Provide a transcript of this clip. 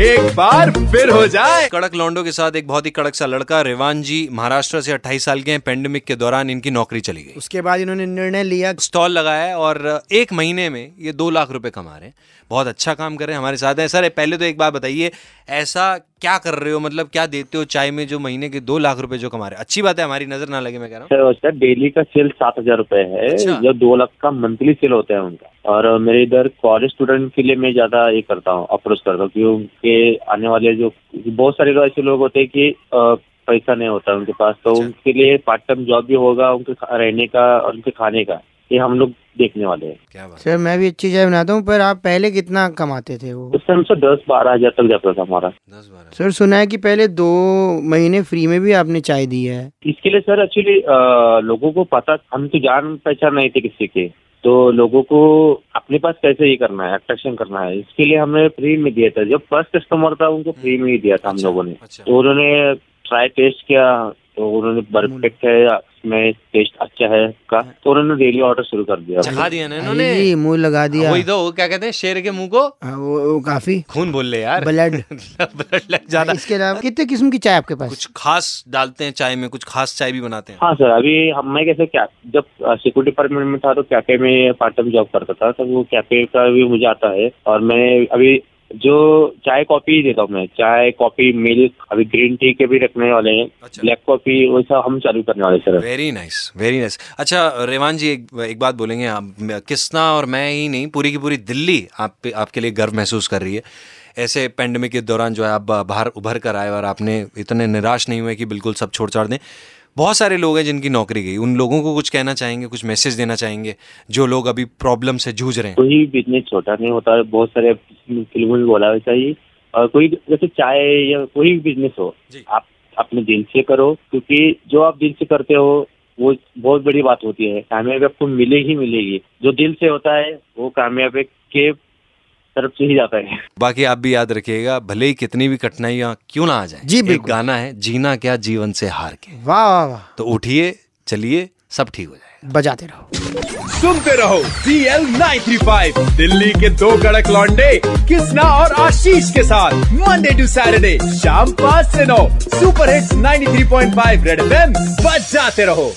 एक बार फिर हो जाए। कड़क लौंडो के साथ एक बहुत ही कड़क सा लड़का रेवान जी महाराष्ट्र से 28 साल के हैं पेंडेमिक के दौरान इनकी नौकरी चली गई। उसके बाद इन्होंने निर्णय लिया। स्टॉल लगाया और एक महीने में ये दो लाख रुपए कमा रहे हैं। बहुत अच्छा काम कर रहे हैं हमारे साथ है। सर पहले तो एक बात बताइए ऐसा क्या कर रहे हो? मतलब क्या देते हो चाय में जो महीने के दो लाख रुपए जो कमा रहे हैं? अच्छी बात है हमारी नज़र ना लगे मैं कह रहा हूँ सर डेली का सेल सात हज़ार रूपए है अच्छा। जो दो लाख का मंथली सेल होता है उनका। और मेरे इधर कॉलेज स्टूडेंट के लिए मैं ज़्यादा ये करता हूँ अप्रोच करता हूँ क्योंकि उनके आने वाले जो बहुत सारे लोग ऐसे लोग होते हैं कि पैसा नहीं होता उनके पास तो अच्छा। उनके लिए पार्ट टाइम जॉब भी होगा उनके रहने का और उनके खाने का। ये हम लोग देखने वाले हैं। क्या बात सर मैं भी अच्छी चाय बनाता हूँ पर आप पहले कितना कमाते थे वो? उस टाइम से दस बारह हज़ार तक जाता था हमारा। दस बारह सर सुना है कि पहले दो महीने फ्री में भी आपने चाय दी है। इसके लिए सर एक्चुअली लोगों को पता हम तो जान पहचान नहीं थे किसी के। तो लोगों को अपने पास कैसे ये करना है अट्रैक्शन करना है? इसके लिए हमने फ्री में दिया था। जो फ़र्स्ट कस्टमर था उनको फ्री में ही दिया था हम अच्छा, लोगों ने। अच्छा। तो उन्होंने ट्राई टेस्ट किया तो उन्होंने परफेक्ट है इसमें टेस्ट अच्छा है का तो उन्होंने डेली ऑर्डर शुरू कर दिया। चखा दिया ना इन्होंने? मुँह लगा दिया। वही तो क्या कहते हैं शेर के मुँह को? हाँ, वो, वो काफ़ी। खून बोल ले यार। ब्लड ब्लड लग जाता। इसके अलावा कितने किस्म की चाय आपके पास? कुछ खास डालते हैं चाय में कुछ खास चाय भी बनाते हैं। हाँ सर अभी हम मैं कैसे क्या जब सिक्योरिटी डिपार्टमेंट में था तो कैफ़े में पार्ट टाइम जॉब करता था तो वो कैफ़े का भी मुझे आता है और मैं अभी जो चाय कॉफ़ी देता हूँ मैं। चाय कॉफ़ी मिल्क अभी ग्रीन टी के भी रखने वाले हैं। अच्छा। ब्लैक कॉफ़ी वैसा हम चालू करने वाले sir. Very nice very nice अच्छा रेवान जी एक एक बात बोलेंगे आप। किसना और मैं ही नहीं पूरी की पूरी दिल्ली आप पे आपके लिए गर्व महसूस कर रही है। ऐसे पेंडेमिक के दौरान जो है आप बाहर उभर कर आए और आपने इतने निराश नहीं हुए कि बिल्कुल सब छोड़ छाड़ दें। बहुत सारे लोग हैं जिनकी नौकरी गई। उन लोगों को कुछ कहना चाहेंगे कुछ मैसेज देना चाहेंगे जो लोग अभी प्रॉब्लम से जूझ रहे हैं। कोई बिज़नेस छोटा नहीं होता बहुत सारे फ़िल्मों में बोला वैसा ही और कोई जैसे चाय या कोई भी बिज़नेस हो आप अपने दिल से करो क्योंकि जो आप दिल से करते हो वो बहुत बड़ी बात होती है। कामयाबी आपको मिलेगी ही मिलेगी। जो दिल से होता है वो कामयाबी के तरफ़ से ही जाता है। बाकी आप भी याद रखिएगा भले ही कितनी भी कठिनाइयाँ क्यों ना आ जाए जी, एक गाना है जीना क्या जीवन से हार के। वाह वाह वाह। तो उठिए चलिए सब ठीक हो जाए बजाते रहो। सुनते रहो सी एल दिल्ली के दो कड़क लॉन्डे कृष्णा और आशीष के साथ मंडे टू सैटरडे शाम पाँच से नौ सुपर हिट्स 93.5 रेड एफएम बजाते रहो।